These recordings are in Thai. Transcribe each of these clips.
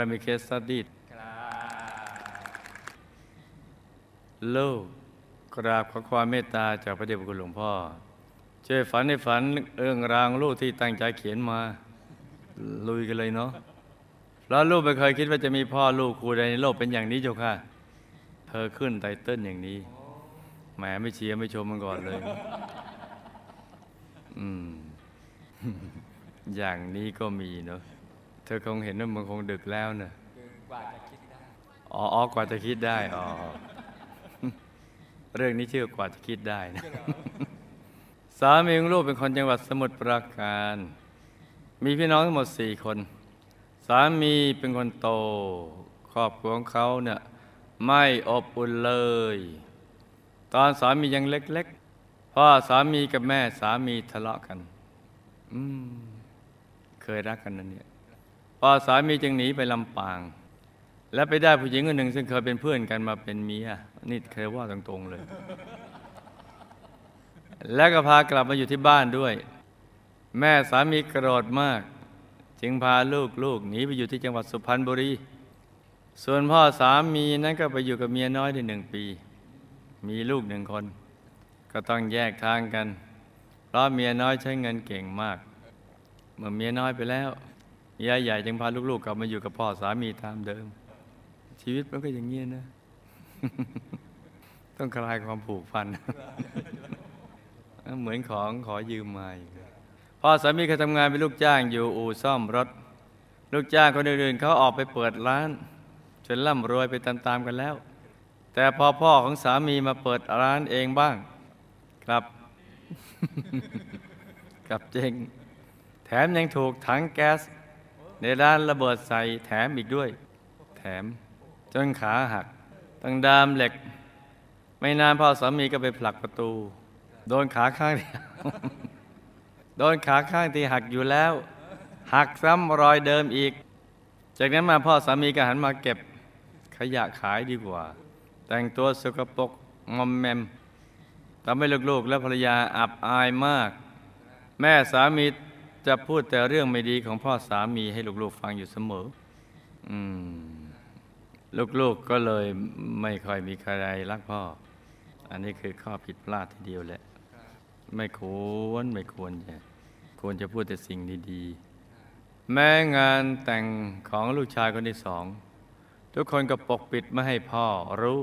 เรามีเคสสตี้ลูกกราบขอความเมตตาจากพระเดชพระคุณหลวงพ่อ ช่วยฝันในฝันเรื่องรางลูกที่ตั้งใจเขียนมา ลุยกันเลยเนาะเพราะลูกไม่เคยคิดว่าจะมีพ่อลูกครูใดในโลกเป็นอย่างนี้เจ้าค่ะ เธอขึ้นไตเติ้ลอย่างนี้แหมไม่เชียร์ไม่ชมมันก่อนเลย อืม อย่างนี้ก็มีเนาะ ธอคงเห็นว่ามันคงดึกแล้วเนอะกว่าจะคิดได้อ๋ออ๋อกว่าจะคิดได้ อ๋อ เรื่องนี้ชื่อกว่าจะคิดได้นะ สามีของลูกเป็นคนจังหวัดสมุทรปราการ มีพี่น้องทั้งหมดสี่คน สามีเป็นคนโต ครอบครัวของเขาเนี่ย ไม่อบอุ่นเลย ตอนสามียังเล็กๆ พ่อสามีกับแม่สามีทะเลาะกัน อืม เคยรักกันนั่นเนี่ย พอสามีจึงหนีไปลำปาง และไปได้ผู้หญิงคนหนึ่ง ซึ่งเคยเป็นเพื่อนกันมาเป็นเมียนี่เคยว่าตรงๆเลย แล้วก็พากลับมาอยู่ที่บ้านด้วย แม่สามีโกรธมาก จึงพาลูกๆหนีไปอยู่ที่จังหวัดสุพรรณบุรี ส่วนพ่อสามีนั้นก็ไปอยู่กับเมียน้อยได้หนึ่งปี มีลูกหนึ่งคน ก็ต้องแยกทางกัน เพราะเมียน้อยใช้เงินเก่งมาก เมื่อเมียน้อยไปแล้ว ยายใหญ่จึงพาลูกๆกลับมาอยู่กับพ่อสามีตามเดิม ชีวิตมันก็อย่างเงี้ยนะ ต้องคลายความผูกพัน เหมือนของขอยืมมาอีกพ่อสามีเคยทำงานเป็นลูกจ้างอยู่อู่ซ่อมรถ ลูกจ้างคนอื่นๆเขาออกไปเปิดร้าน จนร่ำรวยไปตามๆกันแล้ว แต่พอพ่อของสามีมาเปิดร้านเองบ้าง ครับกับเจงแถมยังถูกถังแก๊ส ในร้านระเบิดใส่แถมอีกด้วย แถม จนขาหักตั้งดามเหล็ก ไม่นานพ่อสามีก็ไปผลักประตู โดนขาข้างที่โดนขาข้างที่หักอยู่แล้ว หักซ้ำรอยเดิมอีก จากนั้นมาพ่อสามีก็หันมาเก็บขยะขายดีกว่า แต่งตัวสกปรกงอมแมมทำให้ลูกๆ และภรรยาอับอายมาก แม่สามี จะพูดแต่เรื่องไม่ดีของพ่อสามีให้ลูกๆฟังอยู่เสมอ อืม ลูกๆก็เลยไม่ค่อยมีใครรักพ่อ อันนี้คือข้อผิดพลาดทีเดียวแหละ ไม่ควรไม่ควรจะควรจะพูดแต่สิ่งดีๆ แม้งานแต่งของลูกชายคนที่สอง ทุกคนก็ปกปิดไม่ให้พ่อรู้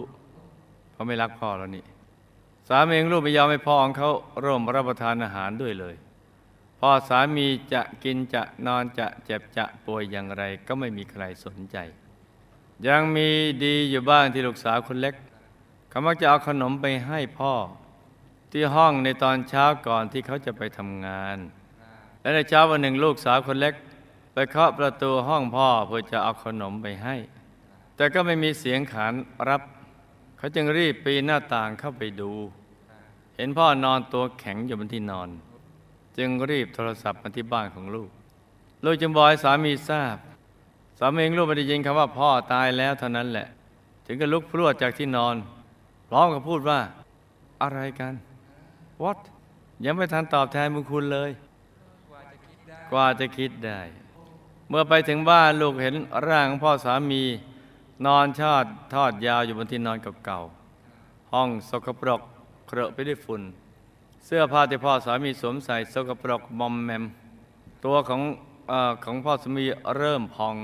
เพราะไม่รักพ่อแล้วนี่ สามีของลูกไม่ยอมให้พ่อของเขาร่วมรับประทานอาหารด้วยเลย พ่อสามีจะกินจะนอนจะเจ็บจะป่วยอย่างไรก็ไม่มีใครสนใจ ยังมีดีอยู่บ้างที่ลูกสาวคนเล็กเขามักจะเอาขนมไปให้พ่อ ที่ห้องในตอนเช้าก่อนที่เขาจะไปทำงาน และในเช้าวันหนึ่งลูกสาวคนเล็ก ไปเคาะประตูห้องพ่อเพื่อจะเอาขนมไปให้ แต่ก็ไม่มีเสียงขานรับ เขาจึงรีบปีนหน้าต่างเข้าไปดู เห็นพ่อนอนตัวแข็งอยู่บนที่นอน จึงรีบโทรศัพท์มาที่บ้านของลูก ลูกจึงบอกให้สามีทราบ สามีของลูกไม่ได้ยินคำว่าพ่อตายแล้วเท่านั้นแหละ ถึงก็ลุกพรวดจากที่นอน พร้อมกับพูดว่า อะไรกัน what ยังไม่ทันตอบแทนบุญคุณเลย กว่าจะคิดได้กว่าจะคิดได้เมื่อไปถึงบ้านลูกเห็นร่างของพ่อสามี นอนชอดทอดยาวอยู่บนที่นอนเก่าๆห้องสกปรกเครอะไปด้วยฝุ่น เสื้อผ้าที่พ่อสามีสวมใส่สกปรกมอมแมม ตัวของอของพ่อสามีเริ่มพอง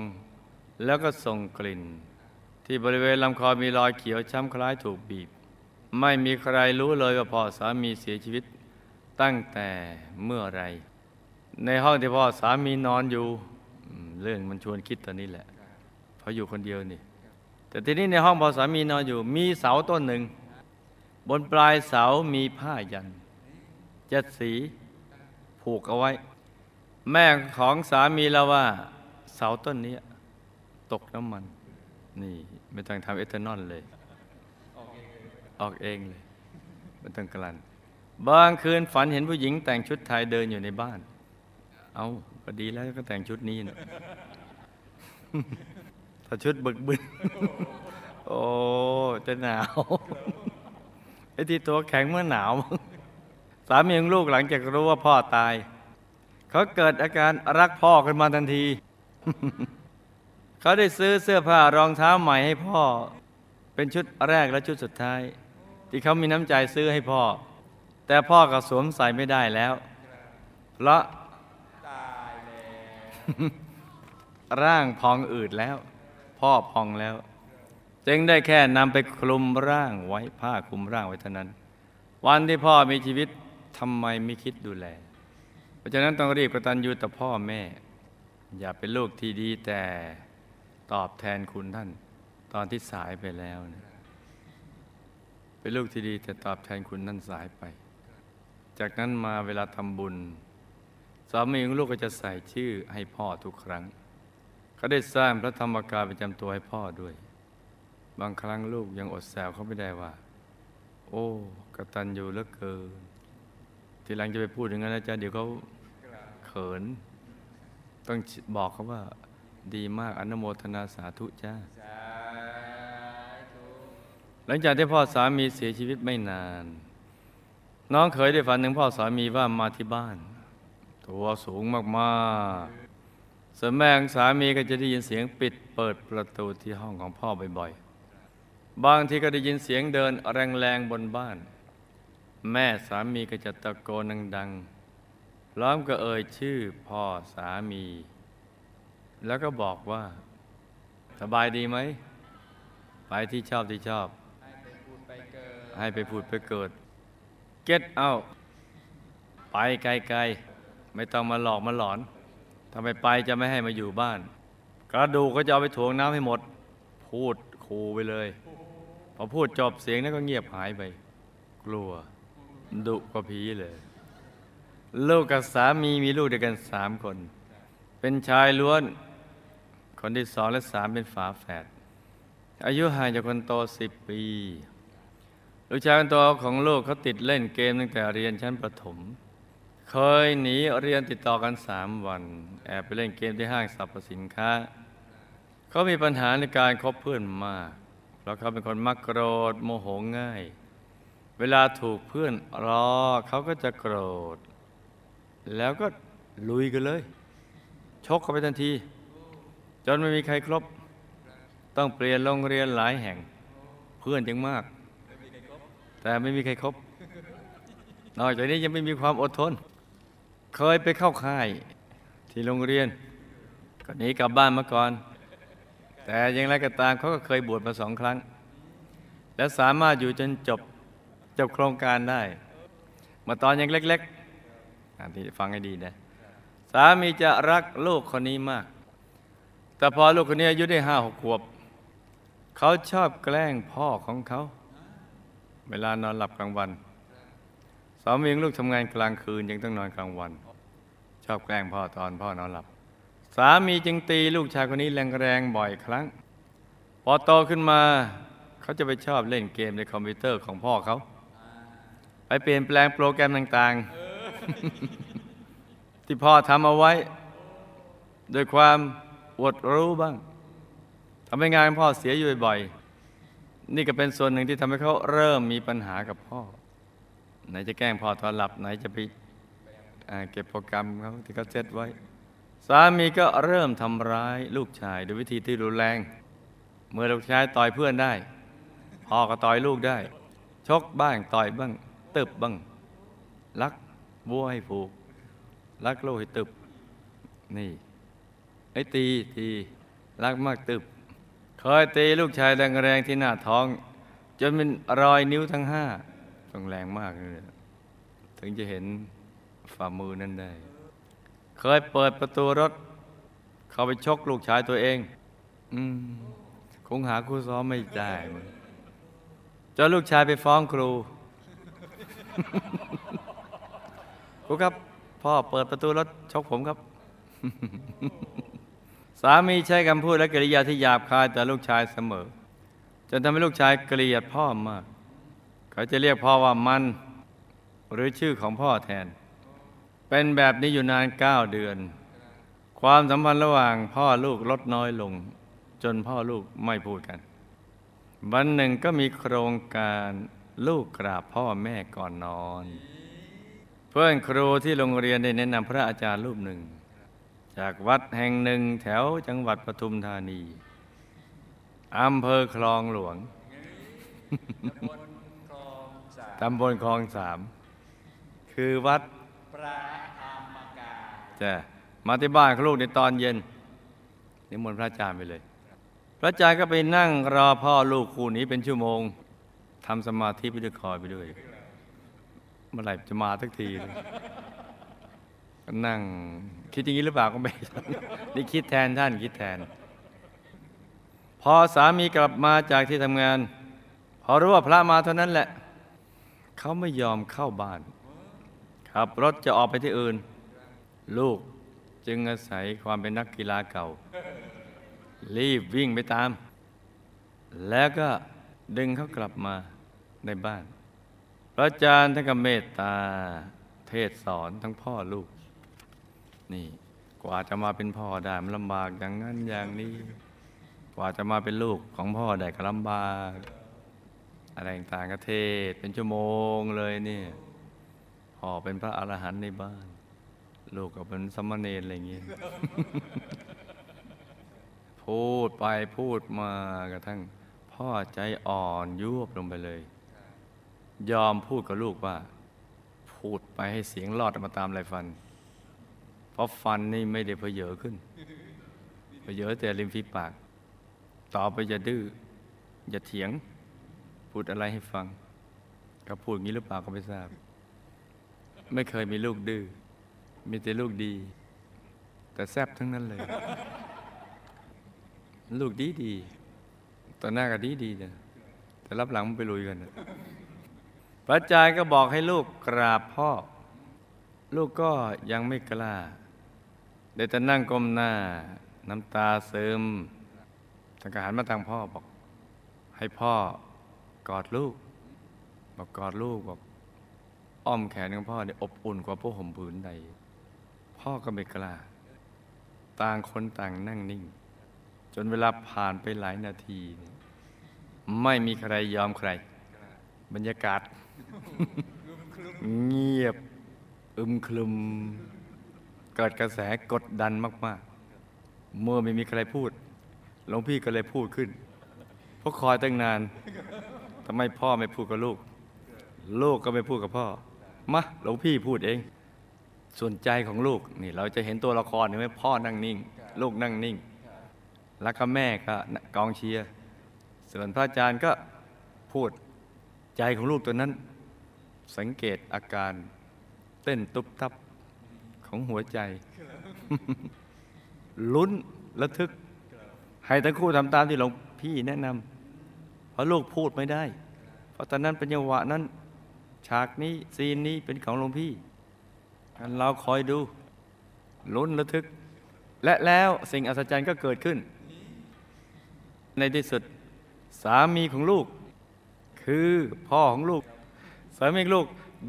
แล้วก็ส่งกลิ่น ที่บริเวณลำคอมีรอยเขียวช้ำคล้ายถูกบีบ ไม่มีใครรู้เลยว่าพ่อสามีเสียชีวิต ตั้งแต่เมื่อไร ในห้องที่พ่อสามีนอนอยู่ เรื่องมันชวนคิดตอนนี้แหละเพราะอยู่คนเดียวนี่ แต่ทีนี้ในห้องพ่อสามีนอนอยู่ มีเสาต้นหนึ่ง บนปลายเสามีผ้ายัน เจ็ดสีผูกเอาไว้ แม่ของสามีเล่าว่า เสาต้นนี้ ตกน้ำมัน นี่ไม่ต้องทำเอทานอลเลย ออกเองเลยไม่ต้องกลั่นบางคืนฝันเห็นผู้หญิงแต่งชุดไทยเดินอยู่ในบ้าน เอาก็ดีแล้วก็แต่งชุดนี้นะถ้าชุดบึกบึนโอ้ จะหนาว ไอ้ที่ตัวแข็งเมื่อหนาว สามีของลูกหลังจากรู้ว่าพ่อตาย เขาเกิดอาการรักพ่อขึ้นมาทันที เขาได้ซื้อเสื้อผ้ารองเท้าใหม่ให้พ่อ เป็นชุดแรกและชุดสุดท้าย ที่เขามีน้ำใจซื้อให้พ่อ แต่พ่อก็สวมใส่ไม่ได้แล้ว เพราะตายแล้วร่างพองอืดแล้ว พ่อพองแล้ว จึงได้แค่นำไปคลุมร่างไว้ผ้าคลุมร่างไว้เท่านั้น วันที่พ่อมีชีวิต ทำไมไม่คิดดูแล เพราะฉะนั้นต้องรีบกระตัญญูต่อพ่อแม่ อย่าเป็นลูกที่ดีแต่ตอบแทนคุณท่าน ตอนที่สายไปแล้วนะเป็นลูกที่ดีแต่ตอบแทนคุณท่านสายไป จากนั้นมาเวลาทำบุญสามีของลูกก็จะใส่ชื่อให้พ่อทุกครั้งเขาได้สร้างพระธรรมกายประจำตัวให้พ่อด้วย บางครั้งลูกยังอดแซวเขาไม่ได้ว่า โอ้กตัญญูเหลือเกิน ทีหลังจะไปพูดอย่างนั้นนะจ๊ะเดี๋ยวเขาเขิน ต้องบอกเขาว่า ดีมากอนุโมทนาสาธุจ้าหลังจากที่พ่อสามีเสียชีวิตไม่นาน น้องเคยได้ฝันถึงพ่อสามีว่ามาที่บ้าน ตัวสูงมากๆส่วนแม่ของสามีก็จะได้ยินเสียงปิดเปิดประตูที่ห้องของพ่อบ่อยๆบางทีก็ได้ยินเสียงเดินแรงๆบนบ้าน แม่สามีก็จะตะโกนดังๆพร้อมก็เอ่ยชื่อพ่อสามี แล้วก็บอกว่า สบายดีไหม ไปที่ชอบที่ชอบ ให้ไปพูดไปเกิด เกิด get out ไปไกลๆ ไม่ต้องมาหลอกมาหลอนถ้าไมไปจะไม่ให้มาอยู่บ้าน กระดูกก็จะเอาไปถ่วงน้ำให้หมด พูดคูไปเลย พอพูดจบเสียงนั้นก็เงียบหายไป กลัว ดุกว่าผีเลย ลูกกับสามีมีลูกเดียวกันสามคน เป็นชายล้วน คนที่สองและสามเป็นฝาแฝด อายุห่างจากคนโตสิบปี ลูกชายคนโตของลูกเขาติดเล่นเกมตั้งแต่เรียนชั้นประถม เคยหนีเรียนติดต่อกันสามวัน แอบไปเล่นเกมที่ห้างสรรพสินค้า เขามีปัญหาในการคบเพื่อนมาก เพราะเขาเป็นคนมักโกรธโมโหง่าย วลาถูกเพื่อนล้อเขาก็จะโกรธ แล้วก็ลุยกันเลย ชกเข้าไปทันที จนไม่มีใครครบ ต้องเปลี่ยนโรงเรียนหลายแห่ง เพื่อนยังมาก แต่ไม่มีใครครบ นอกจากนี้ยังไม่มีความอดทน เคยไปเข้าค่ายที่โรงเรียน ก็หนีกลับบ้านมาก่อน แต่อยังไรก็ตามเขาก็เคยบวชมาสองครั้ง และสามารถอยู่จนจบ จบโครงการได้ มาตอนยังเล็กๆอ่านที่ฟังให้ดีนะ สามีจะรักลูกคนนี้มาก แต่พอลูกคนนี้อายุได้ห้าหกขวบ เขาชอบแกล้งพ่อของเขา เวลานอนหลับกลางวัน สามีของลูกทำงานกลางคืนยังต้องนอนกลางวัน ชอบแกล้งพ่อตอนพ่อนอนหลับ สามีจึงตีลูกชายคนนี้แรงๆบ่อยครั้ง พอโตขึ้นมาเขาจะไปชอบเล่นเกมในคอมพิวเตอร์ของพ่อเขา ไปเปลี่ยนแปลงโปรแกรมต่างๆ ที่พ่อทำเอาไว้โดยความอดรู้บ้างทำให้งานพ่อเสียอยู่บ่อยๆนี่ก็เป็นส่วนหนึ่งที่ทำให้เขาเริ่มมีปัญหากับพ่อ ไหนจะแกล้งพ่อตอนหลับไหนจะไปเก็บโปรแกรมเขาที่เขาเซตไว้ สามีก็เริ่มทำร้ายลูกชายด้วยวิธีที่รุนแรง เมื่อลูกชายต่อยเพื่อนได้ พ่อก็ต่อยลูกได้ ชกบ้างต่อยบ้าง ตึบบ้างลักวัวให้ผูกลักลูกให้ตึบ นี่ไอ้ตีตีรักมากตึบเคยตีลูกชายแรงๆที่หน้าท้อง จนเป็นรอยนิ้วทั้งห้าต้องแรงมากเลยถึงจะเห็นฝ่ามือนั่นได้ เคยเปิดประตูรถ เข้าไปชกลูกชายตัวเอง อืมคงหาครูซ้อมไม่ได้จนลูกชายไปฟ้องครู ครูครับ พ่อเปิดประตูรถชกผมครับ สามีใช้คำพูดและกริยาที่หยาบคายแต่ลูกชายเสมอ จนทำให้ลูกชายเกลียดพ่อมาก เขาจะเรียกพ่อว่ามัน หรือชื่อของพ่อแทน เป็นแบบนี้อยู่นานเก้าเดือน ความสัมพันธ์ระหว่างพ่อลูกลดน้อยลง จนพ่อลูกไม่พูดกัน วันหนึ่งก็มีโครงการ ลูกกราบพ่อแม่ก่อนนอน เพื่อนครูที่โรงเรียนได้แนะนำพระอาจารย์รูปหนึ่ง จากวัดแห่งหนึ่งแถวจังหวัดปทุมธานีอำเภอคลองหลวงตำบลคลองสาม คือวัดพระอมกาจะมาที่บ้านลูกในตอนเย็นนิมนต์พระอาจารย์ไปเลย พระอาจารย์ก็ไปนั่งรอพ่อลูกคู่นี้เป็นชั่วโมง ทำสมาธิไปด้วยคอยไปด้วย เมื่อไหร่จะมาสักทีนั่ง คิดอย่างนี้หรือเปล่าก็ไม่นี่คิดแทนท่านคิดแทน พอสามีกลับมาจากที่ทำงาน พอรู้ว่าพระมาเท่านั้นแหละ เขาไม่ยอมเข้าบ้าน ขับรถจะออกไปที่อื่น ลูกจึงอาศัยความเป็นนักกีฬาเก่า รีบวิ่งไปตาม แล้วก็ดึงเขากลับมา ในบ้าน พระอาจารย์ท่านก็เมตตา เทศสอนทั้งพ่อลูก นี่ กว่าจะมาเป็นพ่อได้มันลำบากอย่างนั้นอย่างนี้ กว่าจะมาเป็นลูกของพ่อได้ก็ลำบาก อะไรต่างๆก็เทศเป็นชั่วโมงเลยเนี่ยพ่อเป็นพระอรหันต์ในบ้าน ลูกก็เป็นสมณเณรอะไรอย่างเงี้ยพูดไปพูดมากระทั่งพ่อใจอ่อนยุบลงไปเลย ยอมพูดกับลูกว่า พูดไปให้เสียงรอดออกมาตามไรฟัน เพราะฟันนี่ไม่ได้เพเยอขึ้นเพเยอแต่ริมฝีปาก ต่อไปอย่าดื้ออย่าเถียง พูดอะไรให้ฟังเขาพูดงี้หรือเปล่าก็ไม่ทราบ ไม่เคยมีลูกดื้อมีแต่ลูกดี แต่แซบทั้งนั้นเลย ลูกดีดีตอนหน้าก็ดีดีนะแต่รับหลังมันไปลุยกันนะ พระอาจารย์ก็บอกให้ลูกกราบพ่อ ลูกก็ยังไม่กล้าได้แต่นั่งก้มหน้า น้ำตาซึมทางการหันมาทางพ่อบอก ให้พ่อกอดลูก บอกกอดลูกบอกอ้อมแขนของพ่อเนี่ยอบอุ่นกว่าผ้ห่มผืนใด พ่อก็ไม่กล้า ต่างคนต่างนั่งนิ่ง จนเวลาผ่านไปหลายนาที ไม่มีใครยอมใคร บรรยากาศ เงียบ อึมครึม เกิดกระแสกดดันมาก ๆ เมื่อไม่มีใครพูดหลวงพี่ก็เลยพูดขึ้นเพราะคอยตั้งนานทำไมพ่อไม่พูดกับลูก ลูกก็ไม่พูดกับพ่อมาหลวงพี่พูดเอง ส่วนใจของลูกนี่ เราจะเห็นตัวละครเห็นไหมพ่อนั่งนิ่ง ลูกนั่งนิ่ง แล้วก็แม่ก็กองเชียร์ส่วนพระอาจารย์ก็พูด ใจของลูกตัวนั้น สังเกตอาการเต้นตุบตับของหัวใจ ลุ้นระทึก ให้ทั้งคู่ทำตามที่หลวงพี่แนะนำเพราะลูกพูดไม่ได้ เพราะตอนนั้นเป็นจังหวะนั้น ฉากนี้ซีนนี้เป็นของหลวงพี่กันเราคอยดู ลุ้นระทึก และแล้วสิ่งอัศจรรย์ก็เกิดขึ้น ในที่สุดสามีของลูก คือพ่อของลูกสามีของลูก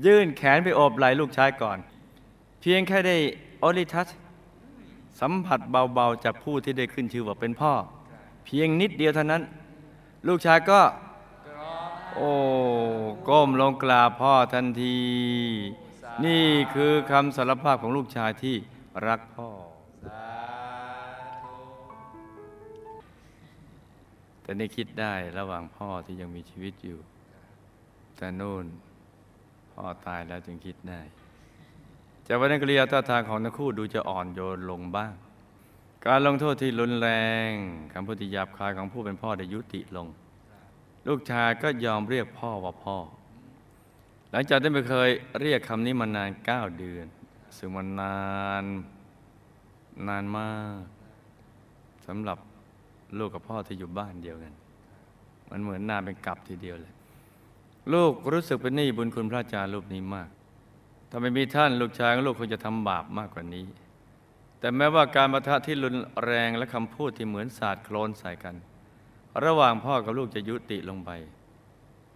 ยื่นแขนไปโอบไหล่ลูกชายก่อน เพียงแค่ได้ออลิทัชสัมผัสเบาๆ จากผู้ที่ได้ขึ้นชื่อว่าเป็นพ่อ เพียงนิดเดียวเท่านั้น ลูกชายก็ โอ้ก้มลงกราบพ่อทันที นี่คือคำสารภาพของลูกชายที่รักพ่อ แต่นี่คิดได้ระหว่างพ่อที่ยังมีชีวิตอยู่ แต่นู่นพ่อตายแล้วจึงคิดได้จากวันนั้นกริยาท่าทางของทั้งคู่ดูจะอ่อนโยนลงบ้าง การลงโทษที่รุนแรงคำพูดที่หยาบคายของผู้เป็นพ่อได้ยุติลง ลูกชายก็ยอมเรียกพ่อว่าพ่อ หลังจากที่ไม่เคยเรียกคำนี้มานานเก้าเดือน ซึ่งมันนานนานมากสำหรับ ลูกกับพ่อที่อยู่บ้านเดียวกัน มันเหมือนนาเป็นกลับทีเดียวเลย ลูกรู้สึกเป็นหนี้บุญคุณพระอาจารย์รูปนี้มาก ถ้าไม่มีท่านลูกชายของลูกคงจะทำบาปมากกว่านี้ แต่แม้ว่าการประทะที่รุนแรงและคำพูดที่เหมือนสาดโคลนใส่กัน ระหว่างพ่อกับลูกจะยุติลงไป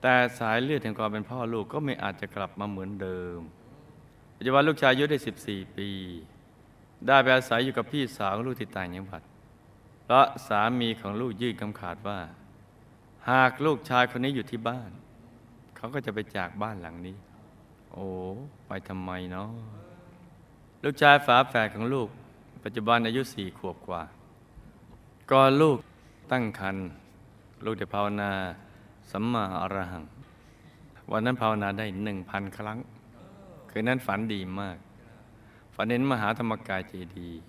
แต่สายเลือดแห่งความเป็นพ่อลูกก็ไม่อาจจะกลับมาเหมือนเดิม ปัจจุบันลูกชายอายุได้ 14 ปี ได้ไปอาศัยอยู่กับพี่สาวลูกที่ต่างจังหวัด เพราะสามีของลูกยื่นคำขาดว่า หากลูกชายคนนี้อยู่ที่บ้าน เขาก็จะไปจากบ้านหลังนี้ โอ้ไปทำไมเนาะลูกชายฝาแฝดของลูก ปัจจุบันอายุสี่ขวบกว่า ก่อนลูกตั้งครรภ์ลูกได้ภาวนาสัมมาอรหัง วันนั้นภาวนาได้หนึ่งพันครั้ง คืนนั้นฝันดีมาก ฝันเห็นมหาธรรมกายเจดีย์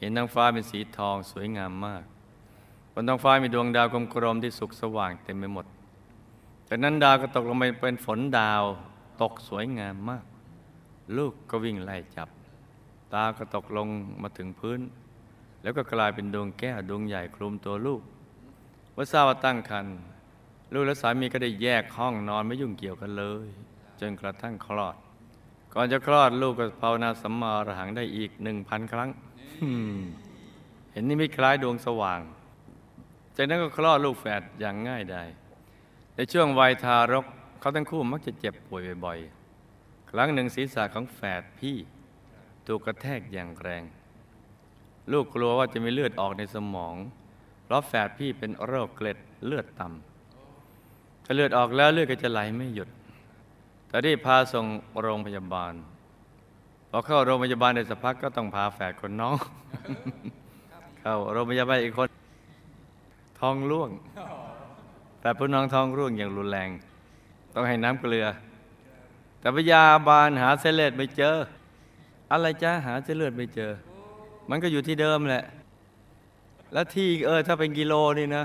เห็นนางฟ้าเป็นสีทองสวยงามมาก บนท้องฟ้ามีดวงดาวกลมๆที่สุกสว่างเต็มไปหมด จากนั้นดาวก็ตกลงมาเป็นฝนดาวตกสวยงามมาก ลูกก็วิ่งไล่จับ ตาก็ตกลงมาถึงพื้น แล้วก็กลายเป็นดวงแก้วดวงใหญ่คลุมตัวลูกว่าทราบว่าตั้งครรภ์ลูกและสามีก็ได้แยกห้องนอนไม่ยุ่งเกี่ยวกันเลย จนกระทั่งคลอด ก่อนจะคลอดลูกก็ภาวนาสัมมาอรหังได้อีกหนึ่งพันครั้ง เห็นนี่ไม่คล้ายดวงสว่าง จากนั้นก็คลอดลูกแฝดอย่างง่ายดายในช่วงวัยทารกเขาทั้งคู่มักจะเจ็บป่วยบ่อยๆ ครั้งหนึ่งศีรษะของแฝดพี่ถูกกระแทกอย่างแรง ลูกกลัวว่าจะมีเลือดออกในสมอง เพราะแฝดพี่เป็นโรคเกล็ดเลือดต่ำถ้าเลือดออกแล้วเลือดก็จะไหลไม่หยุดแต่รีบพาส่งโรงพยาบาล พอเข้าโรงพยาบาลในสักพักก็ต้องพาแฝดคนน้อง เข้าโรงพยาบาลอีกคนท้องร่วงแต่ผู้น้องท้องร่วงอย่างรุนแรง ต้องให้น้ำเกลือ แต่พยาบาลหาเส้นเลือดไม่เจอ อะไรจ้าหาเส้นเลือดไม่เจอ มันก็อยู่ที่เดิมแหละ แล้วที่เออถ้าเป็นกิโลนี่นะ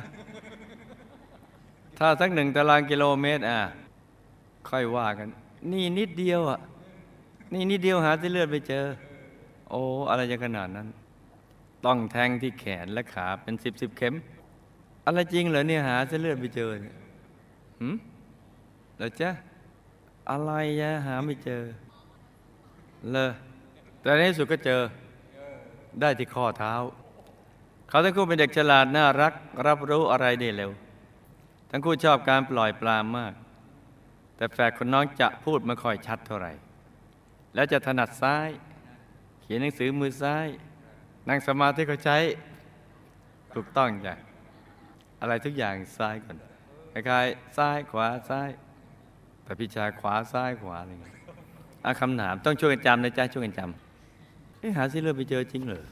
ถ้าสักหนึ่งตารางกิโลเมตรอะค่อยว่ากัน นี่นิดเดียวอะ นี่นิดเดียวหาเส้นเลือดไม่เจอ โอ้อะไรจะขนาดนั้น ต้องแทงที่แขนและขาเป็นสิบสิบเข็ม อะไรจริงเหรอเนี่ยหาเส้นเลือดไม่เจอเนี่ยหืมเหรอจ๊ะอะไรยะหาไม่เจอ เลยแต่ในที่สุดก็เจอได้ที่ข้อเท้า เขาทั้งคู่เป็นเด็กฉลาดน่ารัก รับรู้อะไรได้เร็ว ทั้งคู่ชอบการปล่อยปลามาก แต่แฝดคนน้องจะพูดไม่ค่อยชัดเท่าไหร่ แล้วจะถนัดซ้าย เขียนหนังสือมือซ้าย นั่งสมาธิเขาใช้ถูกต้องจ้ะอะไรทุกอย่างซ้ายก่อนคล้ายๆซ้ายขวาซ้าย แต่พี่ชายขวาซ้ายขวาอะไรเงี้ยอะคำถามต้องช่วยกันจำนะจ๊ะช่วยกันจำเอ๊ะหาซิเลือดไปเจอจริงเหรอ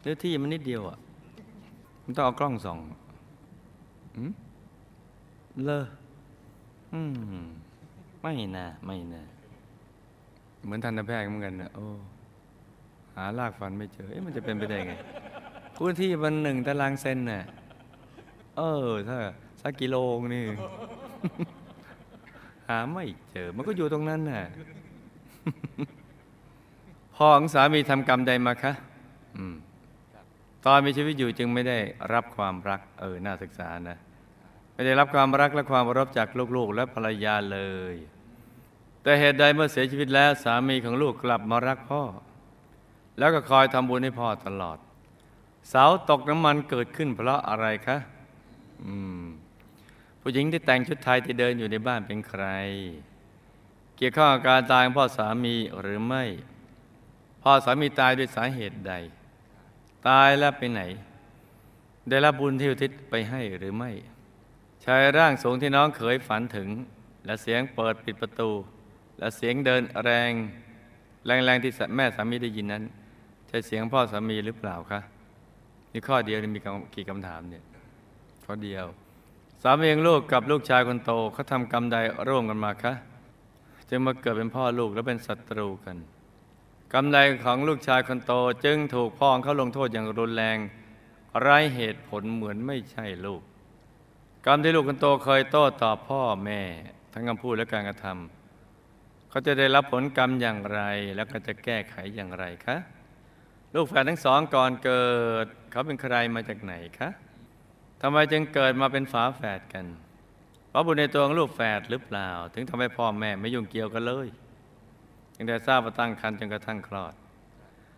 เนื้อที่มันนิดเดียวอะมันต้องเอากล้องส่องอืมเลออืมไม่น่าไม่น่า เหมือนทันตแพทย์เหมือนกันนะโอ้หารากฟันไม่เจอเอ๊ะมันจะเป็นไปได้ไงพื้นที่มันหนึ่งตารางเซนน่ะเออถ้าสักกิโลนี่ หาไม่เจอ มันก็อยู่ตรงนั้นน่ะพ่อของสามีทำกรรมใดมาคะอืมตอนมีชีวิตอยู่จึงไม่ได้รับความรัก เออ น่าศึกษานะ ไม่ได้รับความรักและความเคารพจากลูกๆ และภรรยาเลย แต่เหตุใดเมื่อเสียชีวิตแล้วสามีของลูกกลับมารักพ่อ แล้วก็คอยทำบุญให้พ่อตลอด เสาตกน้ำมันเกิดขึ้นเพราะอะไรคะอืมผู้หญิงที่แต่งชุดไทยที่เดินอยู่ในบ้านเป็นใคร เกี่ยวข้องกับการตายของพ่อสามีหรือไม่ พ่อสามีตายด้วยสาเหตุใด ตายแล้วไปไหน ได้รับบุญที่อุทิศไปให้หรือไม่ชายร่างสูงที่น้องเขยฝันถึง และเสียงเปิดปิดประตู และเสียงเดินแรง แรงๆที่แม่สามีได้ยินนั้น ใช่เสียงพ่อสามีหรือเปล่าคะนี่ข้อเดียวมีกี่คำถามเนี่ยข้อเดียว สามีของลูกกับลูกชายคนโตเขาทำกรรมใดร่วมกันมาคะจึงมาเกิดเป็นพ่อลูกและเป็นศัตรูกันกรรมใดของลูกชายคนโตจึงถูกพ่อเขาลงโทษอย่างรุนแรงไร้เหตุผลเหมือนไม่ใช่ลูก กรรมที่ลูกคนโตเคยโต้ตอบพ่อแม่ ทั้งคำพูดและการกระทำ เขาจะได้รับผลกรรมอย่างไร แล้วก็จะแก้ไขอย่างไรคะลูกแฝดทั้งสองก่อนเกิด เขาเป็นใครมาจากไหนคะทำไมจึงเกิดมาเป็นฝาแฝดกันเพราะบุญในตัวของลูกแฝดหรือเปล่า ถึงทำให้พ่อแม่ไม่ยุ่งเกี่ยวกันเลยยังแต่ทราบว่าตั้งครรภ์จนกระทั่งคลอด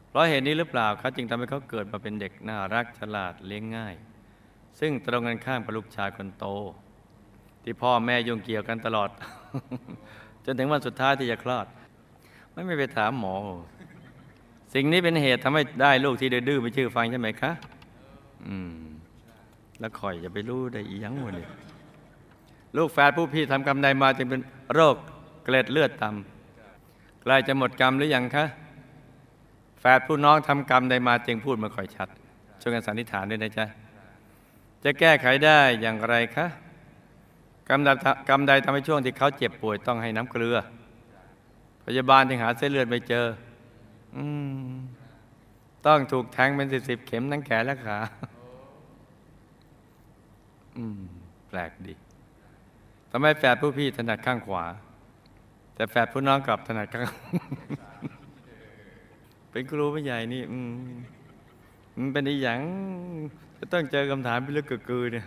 เพราะเหตุนี้หรือเปล่าเขาจึงทำให้เขาเกิดมาเป็นเด็กน่ารักฉลาดเลี้ยงง่าย ซึ่งตรงกันข้ามกับลูกชายคนโต ที่พ่อแม่ยุ่งเกี่ยวกันตลอด จนถึงวันสุดท้ายที่จะคลอด ไม่ไม่ไปถามหมอ สิ่งนี้เป็นเหตุทำให้ได้ลูกที่ดื้อไม่ชื่อฟังใช่ไหมคะอืม แล้วคอยจะไปรู้ได้อีหยังหมดเลยลูกแฝดผู้พี่ทำกรรมใดมาจึงเป็นโรคเกล็ดเลือดต่ำใกล้จะหมดกรรมหรือยังคะแฝดผู้น้องทำกรรมใดมาจึงพูดมาค่อยชัดช่วยกันสันนิษฐานด้วยนะจ๊ะจะแก้ไขได้อย่างไรคะ กรรมใดกรรมใดทำให้ช่วงที่เขาเจ็บป่วยต้องให้น้ำเกลือ พยาบาลถึงหาเส้นเลือดไม่เจอ อืมต้องถูกแทงเป็นสิบสิบเข็มทั้งแขนและขาอืม แปลกดีทำไมแฝดผู้พี่ถนัดข้างขวา แต่แฝดผู้น้องกลับถนัดข้าง เป็นครูไม่ใหญ่นี่ อืมมันเป็นอีหยังจะต้องเจอคำถามพิลึกกึกกือเนี่ย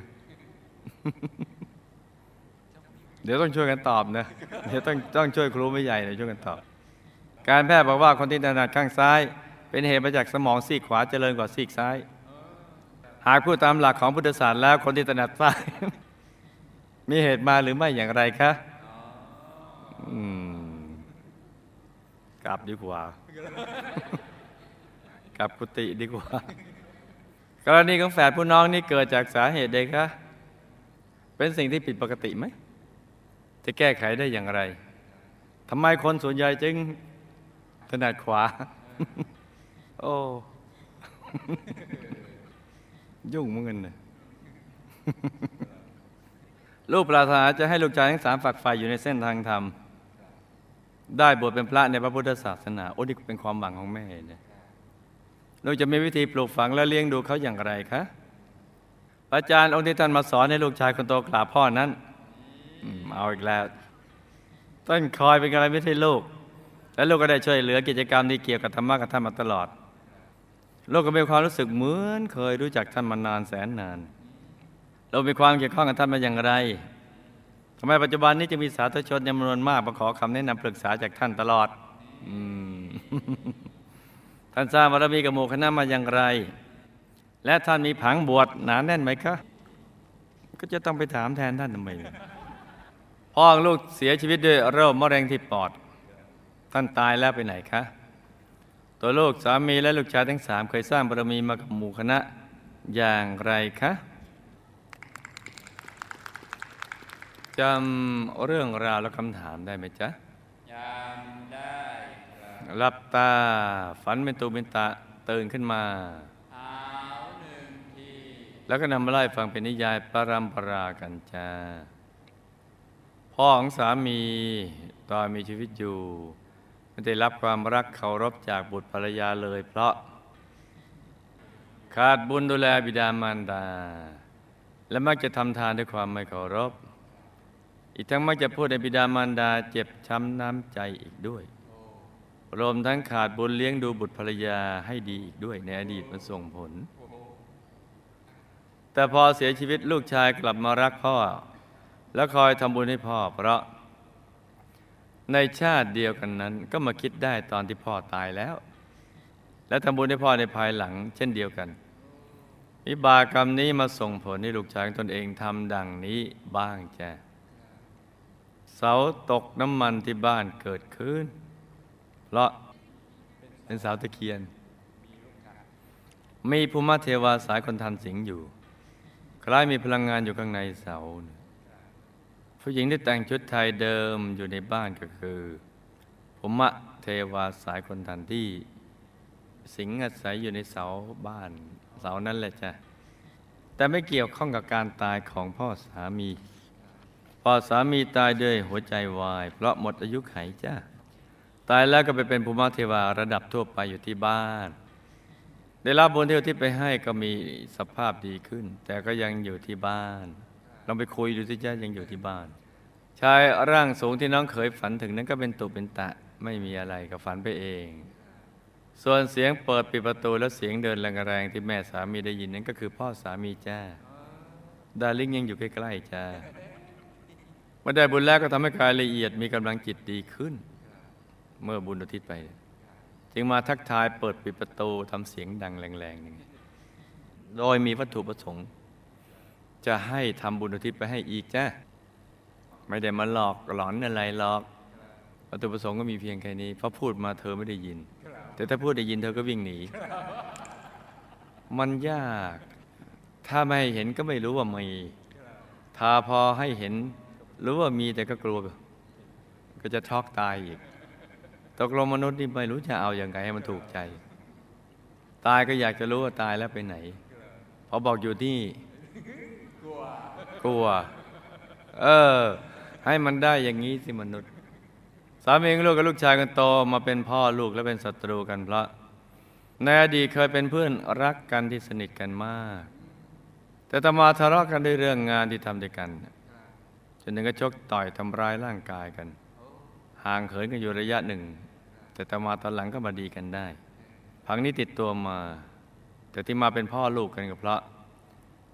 เดี๋ยวต้องช่วยกันตอบนะเดี๋ยวต้องต้องช่วยครูไม่ใหญ่หน่อยช่วยกันตอบ การแพทย์บอกว่าคนที่ถนัดข้างซ้าย เป็นเหตุมาจากสมองซีกขวาเจริญกว่าซีกซ้าย หากพูดตามหลักของพุทธศาสตร์แล้วคนที่ถนัดซ้าย มีเหตุมาหรือไม่อย่างไรคะอืมกลับดีกว่ากลับกุฏิดีกว่า กรณีของแฝดผู้น้องนี่เกิดจากสาเหตุใดคะเป็นสิ่งที่ผิดปกติไหม จะแก้ไขได้อย่างไรทำไมคนส่วนใหญ่จึงถนัดขวา โอ้ยุ่งเหมือนกันนะลูกปรารถนาจะให้ลูกชายทั้งสามฝักใฝ่อยู่ในเส้นทางธรรม ได้บวชเป็นพระในพระพุทธศาสนา โอ้นี่เป็นความหวังของแม่เนี่ยลูกจะมีวิธีปลูกฝังและเลี้ยงดูเขาอย่างไรคะอาจารย์องค์ที่ท่านมาสอนให้ลูกชายคนโตกราบพ่อนั้น เอาอีกแล้ว ต้นคอยเป็นอะไรไม่ใช่ลูก และลูกก็ได้ช่วยเหลือกิจกรรมที่เกี่ยวกับธรรมะกับท่านมาตลอด ลูกก็มีความรู้สึกเหมือนเคยรู้จักท่านมานานแสนนาน เรามีความเกี่ยวข้องกับท่านมาอย่างไรทำไมปัจจุบันนี้จะมีสาธุชนจำนวนมากมาขอคำแนะนำปรึกษาจากท่านตลอดอท่านสร้างบารมีกับหมู่คณะมาอย่างไร และท่านมีผังบวชหนาแน่นไหมคะ ก็จะต้องไปถามแทนท่านทำไม พ่อของลูกเสียชีวิตด้วยโรคมะเร็งที่ปอด ท่านตายแล้วไปไหนคะ ตัวลูกสามีและลูกชายทั้งสามเคยสร้างบารมีมากับหมู่คณะอย่างไรคะจำเรื่องราวและคำถามได้ไหมจ๊ะยังได้ครับหลับตาฝันเป็นตูเป็นตะตื่นขึ้นมาเอาหนึ่งทีแล้วก็นำมาไล่ฟังเป็นนิยายปรัมปรากันจ้า พ่อของสามีตอนมีชีวิตอยู่ไม่ได้รับความรักเคารพจากบุตรภรรยาเลย เพราะ ขาดบุญดูแลบิดามารดา และมักจะทำทานด้วยความไม่เคารพ อีกทั้งมักจะพูดในบิดามารดาเจ็บช้ำน้ำใจอีกด้วย รวมทั้งขาดบุญเลี้ยงดูบุตรภรรยาให้ดีอีกด้วยในอดีตมันส่งผล แต่พอเสียชีวิตลูกชายกลับมารักพ่อ แล้วคอยทำบุญให้พ่อ เพราะ ในชาติเดียวกันนั้น ก็มาคิดได้ตอนที่พ่อตายแล้ว และทำบุญให้พ่อในภายหลัง เช่นเดียวกันวิบากกรรมนี้มาส่งผลให้ลูกชายตนเองทำดังนี้บ้างจ้ะเสาตกน้ำมันที่บ้านเกิดขึ้น เพราะเป็นเสาตะเคียน มีภูมิเทวาสายคนทันสิงอยู่ คล้ายมีพลังงานอยู่ข้างในเสา ผู้หญิงที่แต่งชุดไทยเดิมอยู่ในบ้านก็คือภูมิเทวาสายคนทันที่ สิงอาศัยอยู่ในเสาบ้านเสานั้นแหละจ้ะแต่ไม่เกี่ยวข้องกับการตายของพ่อสามี พ่อสามีตายด้วยหัวใจวาย เพราะหมดอายุไขจ้ะตายแล้วก็ไปเป็นภูมิเทวาระดับทั่วไปอยู่ที่บ้าน ได้รับบุญเที่อุที่ไปให้ก็มีสภาพดีขึ้น แต่ก็ยังอยู่ที่บ้าน ลองไปคุยดูสิจ้ายังอยู่ที่บ้าน ชายร่างสูงที่น้องเคยฝันถึงนั้นก็เป็นตุเป็นตะไม่มีอะไรก็ฝันไปเอง ส่วนเสียงเปิดปิดประตูและเสียงเดินแรงๆที่แม่สามีได้ยินนั้นก็คือพ่อสามีจ้าดาริ่งยังอยู่ใกล้ๆจ้าเมื่อได้บุญแล้วก็ทำให้กายละเอียดมีกำลังจิตดีขึ้น เมื่อบุญอุทิศไป จึงมาทักทายเปิดปิดประตูทำเสียงดังแรงๆนี่ไงโดยมีวัตถุประสงค์ จะให้ทำบุญอุทิศไปให้อีกจ้าไม่ได้มาหลอกหลอนอะไรหรอกวัตถุประสงค์ก็มีเพียงแค่นี้เพราะพูดมาเธอไม่ได้ยิน แต่ถ้าพูดได้ยินเธอก็วิ่งหนี มันยาก ถ้าไม่เห็นก็ไม่รู้ว่ามีถ้าพอให้เห็นรู้ว่ามีแต่ก็กลัว ก็จะช็อกตายอีกตกลงมนุษย์นี่ไม่รู้จะเอาอย่างไงให้มันถูกใจ ตายก็อยากจะรู้ว่าตายแล้วไปไหนพอบอกอยู่ที่ กลัว เออ ให้มันได้อย่างนี้สิมนุษย์ สามีลูกกับลูกชายคนโตมาเป็นพ่อลูกและเป็นศัตรูกันเพราะในอดีตเคยเป็นเพื่อนรักกันที่สนิทกันมาก แต่ต่อมาทะเลาะกันด้วยเรื่องงานที่ทำด้วยกันจนถึงก็ชกต่อยทำร้ายร่างกายกัน ห่างเหินกันอยู่ระยะหนึ่ง แต่ต่อมาตอนหลังก็มาดีกันได้ พังนี้ติดตัวมา แต่ที่มาเป็นพ่อลูกกันก็เพราะ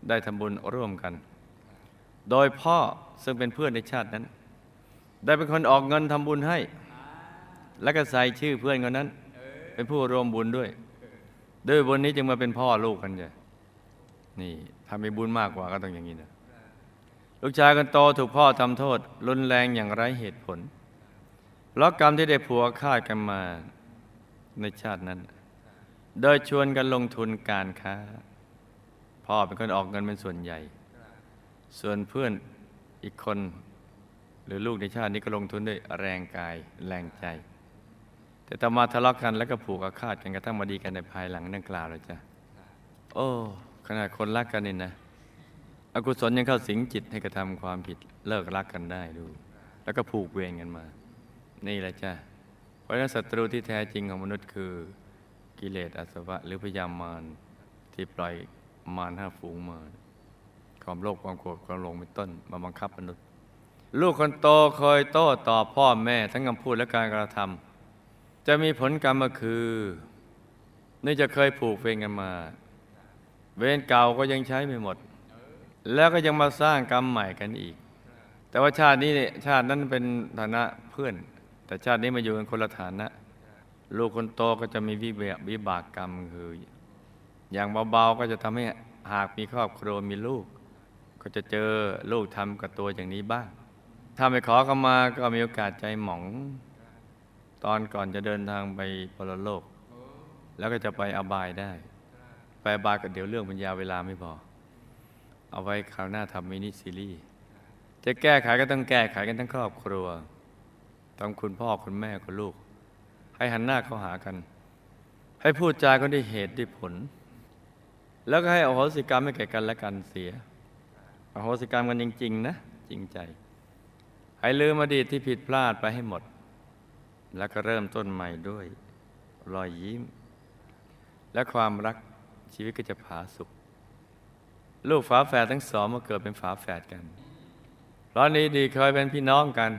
ได้ทำบุญร่วมกัน โดยพ่อซึ่งเป็นเพื่อนในชาตินั้น ได้เป็นคนออกเงินทำบุญให้ แล้วก็ใส่ชื่อเพื่อนคนนั้น เป็นผู้ร่วมบุญด้วย ด้วยบุญนี้จึงมาเป็นพ่อลูกกันจ้ะนี่ถ้ามีบุญมากกว่าก็ต้องอย่างนี้นะลูกชายคนโตถูกพ่อทำโทษ รุนแรงอย่างไร้เหตุผลเพราะกรรมที่ได้ผัวฆ่ากันมาในชาตินั้น โดยชวนกันลงทุนการค้า พ่อเป็นคนออกเงินเป็นส่วนใหญ่ ส่วนเพื่อนอีกคน หรือลูกในชาตินี้ก็ลงทุนด้วยแรงกายแรงใจ แต่ต่อมาทะเลาะกันแล้วก็ผูกอาฆาตกันกระทั่งมาดีกันในภายหลังดังกล่าวเลยจ้ะโอ้ขนาดคนรักกันนี่นะ อกุศลยังเข้าสิงจิตให้กระทำความผิดเลิกรักกันได้ดู แล้วก็ผูกเวรกันมา นี่แหละจ้ะเพราะฉะนั้นศัตรูที่แท้จริงของมนุษย์คือ กิเลสอาสวะหรือพยามารที่ปล่อยมารห้าฝูงมา ความโลภความโกรธความหลงเป็นต้นมาบังคับมนุษย์ ลูกคนโตเคยโต้ตอบพ่อแม่ทั้งคำพูดและการกระทำจะมีผลกรรมก็คือนี่จะเคยผูกเวรกันมา เวรเก่าก็ยังใช้ไม่หมด แล้วก็ยังมาสร้างกรรมใหม่กันอีก แต่ว่าชาตินี้ชาตินั้นเป็นฐานะเพื่อน แต่ชาตินี้มาอยู่กันคนละฐานะ ลูกคนโตก็จะมีวิเบกวิบากกรรมคือ อย่างเบาๆก็จะทำให้หากมีครอบครัวมีลูก ก็จะเจอลูกทำกับตัวอย่างนี้บ้าง ถ้าไม่ขอเข้ามาก็มีโอกาสใจหมอง ตอนก่อนจะเดินทางไปปรโลก แล้วก็จะไปอบายได้ ไปอบายก็เดี๋ยวเรื่องปัญญาเวลาไม่พอ เอาไว้คราวหน้าทำมินิซีรีส์จะแก้ไขก็ต้องแก้ไขกันทั้งครอบครัวต้องคุณพ่อคุณแม่คุณลูก ให้หันหน้าเข้าหากัน ให้พูดจาก็ได้เหตุด้ผล แล้วก็ให้อโหสิกรรมให้แก่กันและกันเสีย อโหสิกรรมกันจริง ๆ นะ จริงใจ ให้ลืมอดีตที่ผิดพลาดไปให้หมด แล้วก็เริ่มต้นใหม่ด้วย รอยยิ้ม และความรักชีวิตก็จะผาสุกลูกฝาแฝดทั้งสองมาเกิดเป็นฝาแฝดกันเพราะนี้ดีเคยเป็นพี่น้องกัน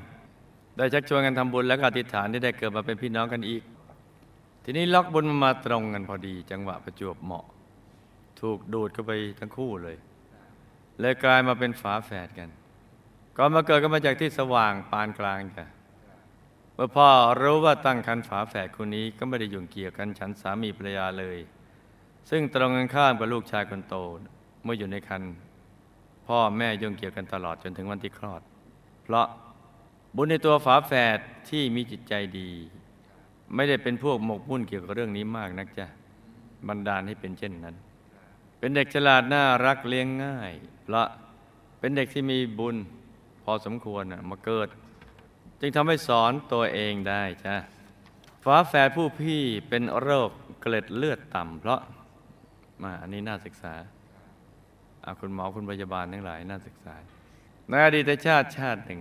ได้ชักชวนกันทำบุญและก็อธิษฐานที่ได้เกิดมาเป็นพี่น้องกันอีก ทีนี้ล็อกบุญมันมาตรงกันพอดี จังหวะประจวบเหมาะ ถูกดูดเข้าไปทั้งคู่เลย เลยกลายมาเป็นฝาแฝดกัน ก่อนมาเกิดก็มาจากที่สว่างปานกลางจ้ะเมื่อพ่อรู้ว่าตั้งคันฝาแฝดคนนี้ก็ไม่ได้ยุ่งเกี่ยวกันฉันสามีภรรยาเลย ซึ่งตรงกันข้ามกับลูกชายคนโต เมื่ออยู่ในคันพ่อแม่ยุ่งเกี่ยวกันตลอดจนถึงวันที่คลอด เพราะบุญในตัวฝาแฝดที่มีจิตใจดี ไม่ได้เป็นพวกหมกมุ่นเกี่ยวกับเรื่องนี้มากนักจ้ะบันดาลให้เป็นเช่นนั้น เป็นเด็กฉลาดน่ารักเลี้ยงง่ายเพราะเป็นเด็กที่มีบุญพอสมควรน่ะมาเกิด จึงทำให้สอนตัวเองได้จ้ะฝาแฝดผู้พี่เป็นโรคเกล็ดเลือดต่ำเพราะมาอันนี้น่าศึกษาอาคุณหมอคุณพยาบาลทั้งหลายน่าศึกษาในอดีตชาติชาติหนึ่ง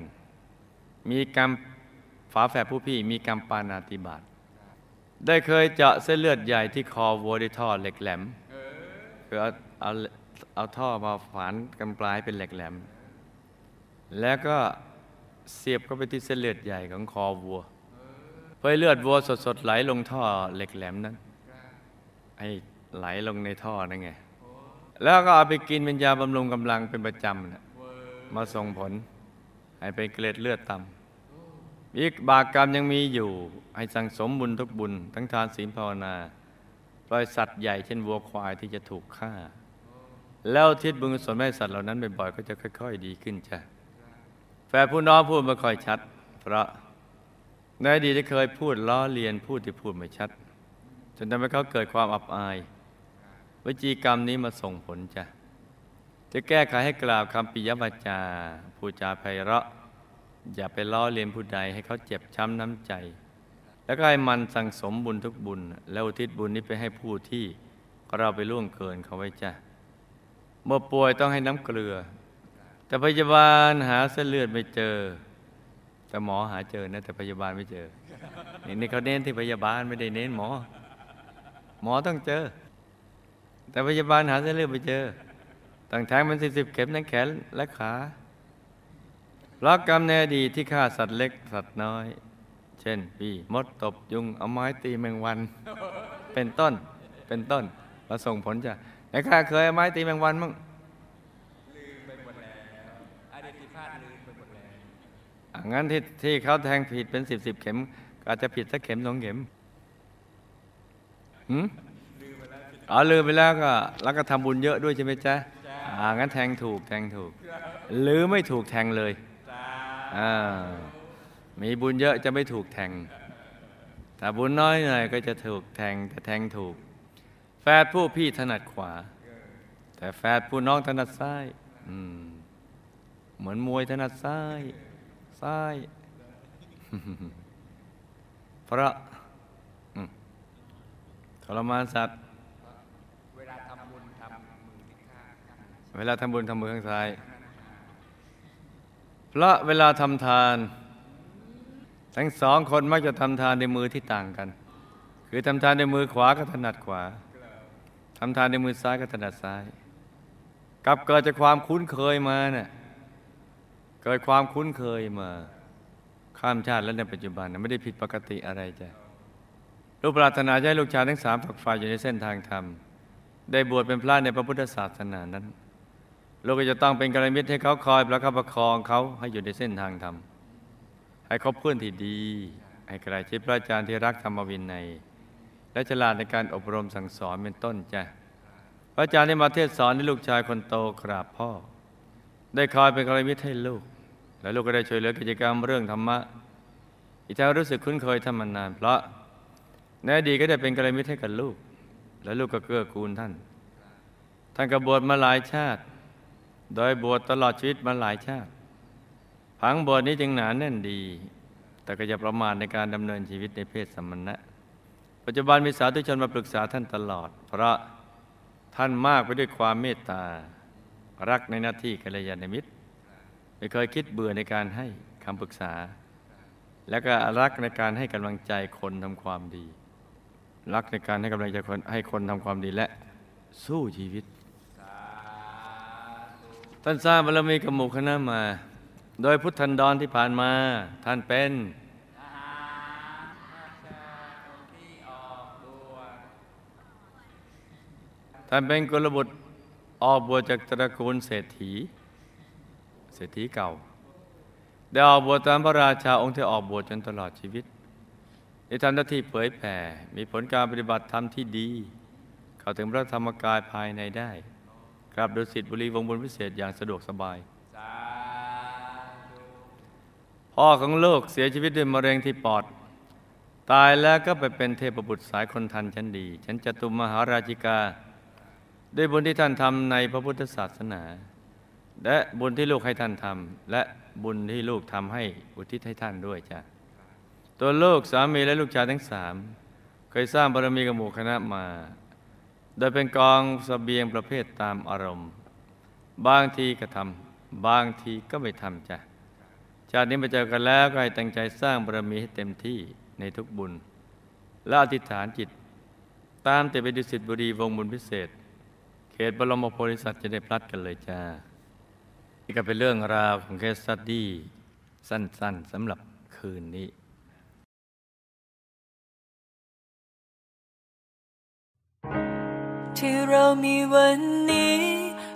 มีกรรมฝาแฝดผู้พี่มีกรรมปานาติบาตได้เคยเจาะเส้นเลือดใหญ่ที่คอวัวด้วยท่อเหล็กแหลม คือเอาเอาเอาท่อมาฝานกันปลายเป็นเหลกแหลม แล้วก็เสียบเข้าไปที่เส้นเลือดใหญ่ของคอวัว เพื่อเลือดวัวสดๆไหลลงท่อเหล็กแหลมนั้นให้ไหลลงในท่อนั่นไง แล้วก็เอาไปกินเป็นยาบำรุงกำลังเป็นประจำนะมาส่งผล ให้เป็นเกล็ดเลือดต่ำอีกบากกรรมยังมีอยู่ ให้สั่งสมบุญทุกบุญ ทั้งทานศีลภาวนา ปล่อยสัตว์ใหญ่เช่นวัวควายที่จะถูกฆ่า แล้วทิศบุญกุศลให้สัตว์เหล่านั้นบ่อยๆก็จะค่อย ๆ ดีขึ้นจ้ะแฝดผู้น้องพูดไม่ค่อยชัด เพราะในอดีตเคยพูดล้อเลียนพูดที่พูดไม่ชัด จนทำให้เขาเกิดความอับอาย วิจีกรรมนี้มาส่งผลจ้ะจะแก้ไขให้กล่าวคำปิยวาจาพูดจาไพเราะ อย่าไปล้อเลียนผู้ใดให้เขาเจ็บช้ำน้ำใจ แล้วก็ให้มันสั่งสมบุญทุกบุญ แล้วอุทิศบุญนี้ไปให้ผู้ที่เราไปล่วงเกินเขาไว้จ้ะเมื่อป่วยต้องให้น้ำเกลือ แต่พยาบาลหาเส้นเลือดไม่เจอ แต่หมอหาเจอนะ แต่พยาบาลไม่เจอ นี่นี่เขาเน้นที่พยาบาลไม่ได้เน้นหมอ หมอต้องเจอ แต่พยาบาลหาเส้นเลือดไม่เจอตั้งแทงมันสิบสิบเข็มทั้งแขนและขารักกรรมในอดีตที่ฆ่าสัตว์เล็กสัตว์น้อย เช่นปีมดตบยุงเอาไม้ตีแมงวัน เป็นต้นเป็นต้นมาส่งผลจ้ะแต่ข้าเคยเอาไม้ตีแมงวันมั้งลืมไปหมดแล้วอดีตที่พลาดลืมไปหมดแล้วอะงั้นที่ที่เขาแทงผิดเป็นสิบสิบเข็มก็อาจจะผิดสักเข็มสองเข็มหืมอ๋อลืมไปแล้วก็แล้วก็ทำบุญเยอะด้วยใช่ไหมจ๊ะอ่างั้นแทงถูกแทงถูก หรือไม่ถูกแทงเลยจ้าอ่า มีบุญเยอะจะไม่ถูกแทง ถ้าบุญน้อยหน่อยก็จะถูกแทงแต่แทงถูกแฝดผู้พี่ถนัดขวา แต่แฝดผู้น้องถนัดซ้ายอืมเหมือนมวยถนัดซ้าย ซ้าย เพราะอืมทรมานสัตว์ เวลาทำบุญทำมือที่ข้างข้างเวลาทำบุญทำมือข้างซ้าย เพราะเวลาทำทาน ทั้งสองคนมักจะทำทานในมือที่ต่างกัน คือทำทานในมือขวาก็ถนัดขวาทำทานในมือซ้ายก็ถนัดซ้ายกับเกิดจากความคุ้นเคยมาเนี่ยเกิดความคุ้นเคยมา ข้ามชาติและในปัจจุบันนะไม่ได้ผิดปกติอะไรจ้ะลูกปรารถนาให้ลูกชายทั้งสามฝักฝ่ายอยู่ในเส้นทางธรรม ได้บวชเป็นพระในพระพุทธศาสนานั้น ลูกก็จะต้องเป็นกัลยาณมิตรให้เขาคอยประคับประคองเขาให้อยู่ในเส้นทางธรรม ให้คบเพื่อนที่ดี ให้ใกล้ชิดพระอาจารย์ที่รักธรรมวินัย และฉลาดในการอบรมสั่งสอนเป็นต้นจ้ะพระอาจารย์ได้มาเทศสอนให้ลูกชายคนโตกราบพ่อ ได้คอยเป็นกัลยาณมิตรให้ลูก และลูกก็ได้ช่วยเหลือกิจกรรมเรื่องธรรมะ อีกทั้งรู้สึกคุ้นเคยทำมานาน เพราะในอดีตก็ได้เป็นกัลยาณมิตรให้กับลูก และลูกก็เกื้อกูลท่าน ท่านก็บวชมาหลายชาติ โดยบวชตลอดชีวิตมาหลายชาติ ผังบวชนี้จึงหนาแน่นดี แต่ก็อย่าประมาทในการดำเนินชีวิตในเพศสมณะ ปัจจุบันมีสาธุชนมาปรึกษาท่านตลอด เพราะท่านมากไปด้วยความเมตตา รักในหน้าที่กัลยาณมิตร ไม่เคยคิดเบื่อในการให้คำปรึกษา และก็รักในการให้กำลังใจคนทำความดี รักในการให้กำลังใจคนให้คนทำความดีและสู้ชีวิตท่านสร้างบารมีกับหมู่คณะมา โดยพุทธันดรที่ผ่านมาท่านเป็นท่านเป็นกุลบุตรออกบวชจากตระกูลเศรษฐี เศรษฐีเก่า ได้ออกบวชตามพระราชาองค์ที่ออกบวชจนตลอดชีวิตได้ทำหน้าที่เผยแผ่ มีผลการปฏิบัติธรรมที่ดี เข้าถึงพระธรรมกายภายในได้กราบดุสิตบุรีวงบุญพิเศษอย่างสะดวกสบาย พ่อของลูกเสียชีวิตด้วยมะเร็งที่ปอด ตายแล้วก็ไปเป็นเทพบุตรสายคนทันชั้นดี ฉันจะตุมมหาราชิกา ด้วยบุญที่ท่านทำในพระพุทธศาสนา และบุญที่ลูกให้ท่านทำและบุญที่ลูกทำให้อุทิศให้ท่านด้วยจ้ะตัวลูกสามีและลูกชายทั้งสามเคยสร้างบารมีกับหมู่คณะมา โดยเป็นกองสเสบียงประเภทตามอารมณ์ บางทีก็ทำบางทีก็ไม่ทำจ้ะ ชาตินี้มาเจอกันแล้วก็ให้ตั้งใจสร้างบารมีให้เต็มที่ในทุกบุญ และอธิษฐานจิต ตามติดไปดุสิตบุรีวงบุญพิเศษ เขตบรมโพธิสัตว์จะได้พลัดกันเลยจ้านี่ก็เป็นเรื่องราวของ case study สั้นๆสำหรับคืนนี้ที่เรามีวันนี้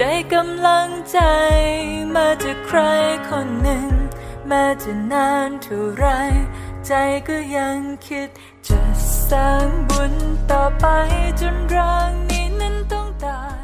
ได้กำลังใจมาจากใครคนหนึ่ง แม้จะนานเท่าไร ใจก็ยังคิด จะสร้างบุญต่อไปจนร่างนี้นั้นต้องตาย